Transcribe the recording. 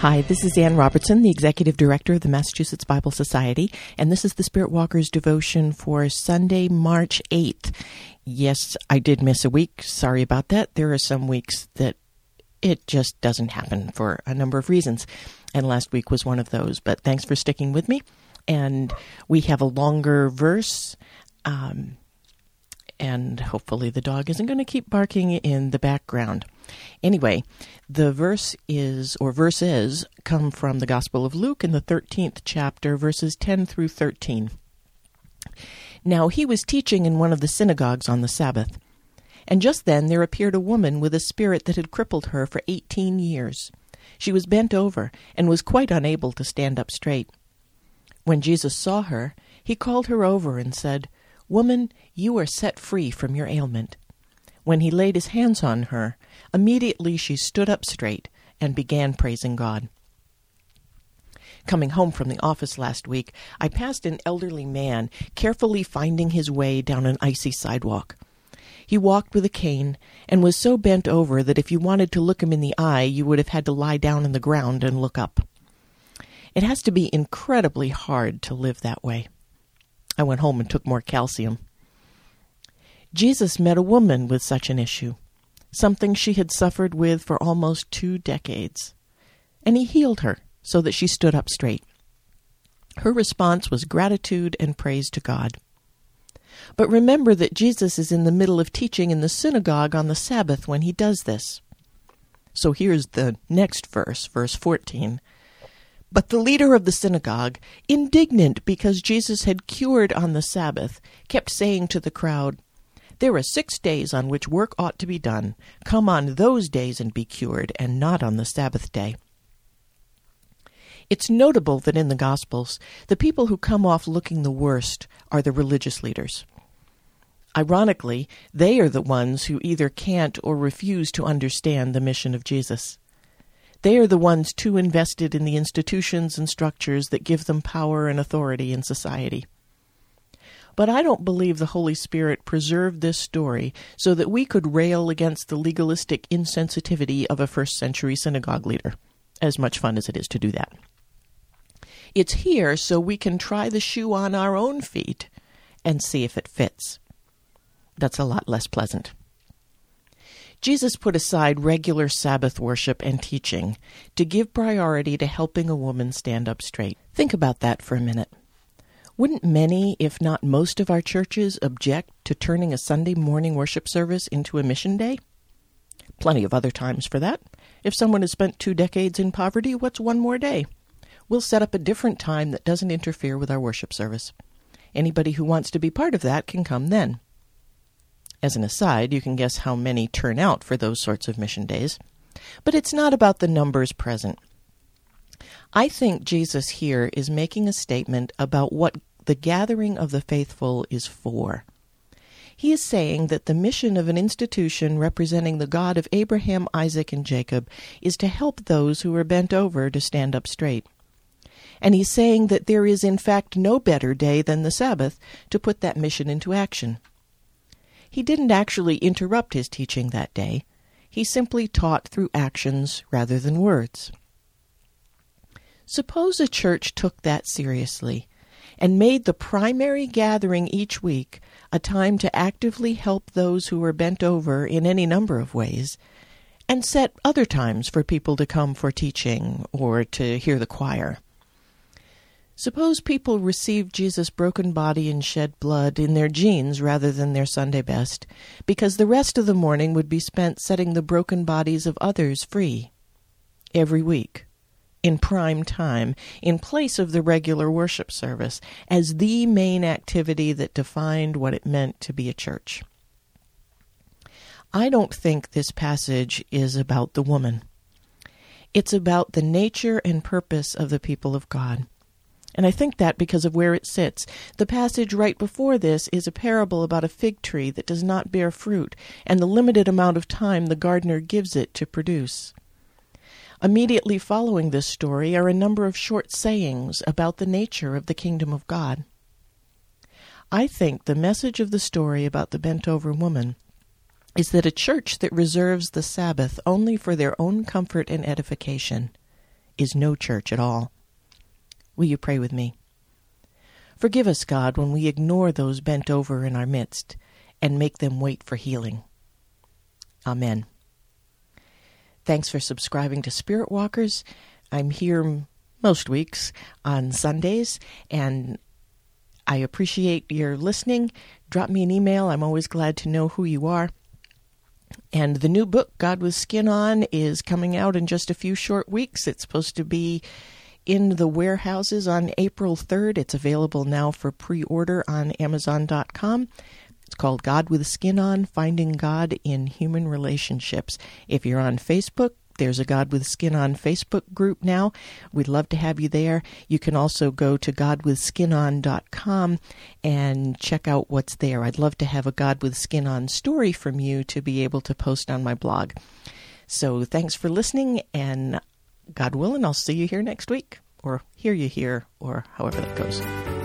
Hi, this is Anne Robertson, the Executive Director of the Massachusetts Bible Society, and this is the Spirit Walker's devotion for Sunday, March 8th. Yes, I did miss a week. Sorry about that. There are some weeks that it just doesn't happen for a number of reasons, and last week was one of those. But thanks for sticking with me. And we have a longer verse. Um, and hopefully the dog isn't going to keep barking in the background. Anyway, the verse is, or verses, come from the Gospel of Luke in the 13th chapter, verses 10 through 13. Now he was teaching in one of the synagogues on the Sabbath. And just then there appeared a woman with a spirit that had crippled her for eighteen years. She was bent over and was quite unable to stand up straight. When Jesus saw her, he called her over and said, Woman, you are set free from your ailment. When he laid his hands on her, immediately she stood up straight and began praising God. Coming home from the office last week, I passed an elderly man carefully finding his way down an icy sidewalk. He walked with a cane and was so bent over that if you wanted to look him in the eye, you would have had to lie down on the ground and look up. It has to be incredibly hard to live that way. I went home and took more calcium. Jesus met a woman with such an issue, something she had suffered with for almost two decades, and he healed her so that she stood up straight. Her response was gratitude and praise to God. But remember that Jesus is in the middle of teaching in the synagogue on the Sabbath when he does this. So here's the next verse, verse 14. But the leader of the synagogue, indignant because Jesus had cured on the Sabbath, kept saying to the crowd, There are six days on which work ought to be done. Come on those days and be cured, and not on the Sabbath day. It's notable that in the Gospels, the people who come off looking the worst are the religious leaders. Ironically, they are the ones who either can't or refuse to understand the mission of Jesus. They are the ones too invested in the institutions and structures that give them power and authority in society. But I don't believe the Holy Spirit preserved this story so that we could rail against the legalistic insensitivity of a first century synagogue leader, as much fun as it is to do that. It's here so we can try the shoe on our own feet and see if it fits. That's a lot less pleasant. Jesus put aside regular Sabbath worship and teaching to give priority to helping a woman stand up straight. Think about that for a minute. Wouldn't many, if not most, of our churches object to turning a Sunday morning worship service into a mission day? Plenty of other times for that. If someone has spent two decades in poverty, what's one more day? We'll set up a different time that doesn't interfere with our worship service. Anybody who wants to be part of that can come then. As an aside, you can guess how many turn out for those sorts of mission days. But it's not about the numbers present. I think Jesus here is making a statement about what the gathering of the faithful is for. He is saying that the mission of an institution representing the God of Abraham, Isaac, and Jacob is to help those who are bent over to stand up straight. And he's saying that there is, in fact, no better day than the Sabbath to put that mission into action. He didn't actually interrupt his teaching that day. He simply taught through actions rather than words. Suppose a church took that seriously and made the primary gathering each week a time to actively help those who were bent over in any number of ways, and set other times for people to come for teaching or to hear the choir. Suppose people received Jesus' broken body and shed blood in their jeans rather than their Sunday best, because the rest of the morning would be spent setting the broken bodies of others free. Every week, in prime time, in place of the regular worship service, as the main activity that defined what it meant to be a church. I don't think this passage is about the woman. It's about the nature and purpose of the people of God. And I think that because of where it sits. The passage right before this is a parable about a fig tree that does not bear fruit, and the limited amount of time the gardener gives it to produce. Immediately following this story are a number of short sayings about the nature of the kingdom of God. I think the message of the story about the bent over woman is that a church that reserves the Sabbath only for their own comfort and edification is no church at all. Will you pray with me? Forgive us, God, when we ignore those bent over in our midst and make them wait for healing. Amen. Thanks for subscribing to Spirit Walkers. I'm here most weeks on Sundays, and I appreciate your listening. Drop me an email. I'm always glad to know who you are. And the new book, God with Skin On, is coming out in just a few short weeks. It's supposed to be in the warehouses on April 3rd. It's available now for pre order on Amazon.com. It's called God with Skin On Finding God in Human Relationships. If you're on Facebook, there's a God with Skin On Facebook group now. We'd love to have you there. You can also go to godwithskinon.com and check out what's there. I'd love to have a God with Skin On story from you to be able to post on my blog. So thanks for listening, and God willing, I'll see you here next week, or hear you here, or however that goes.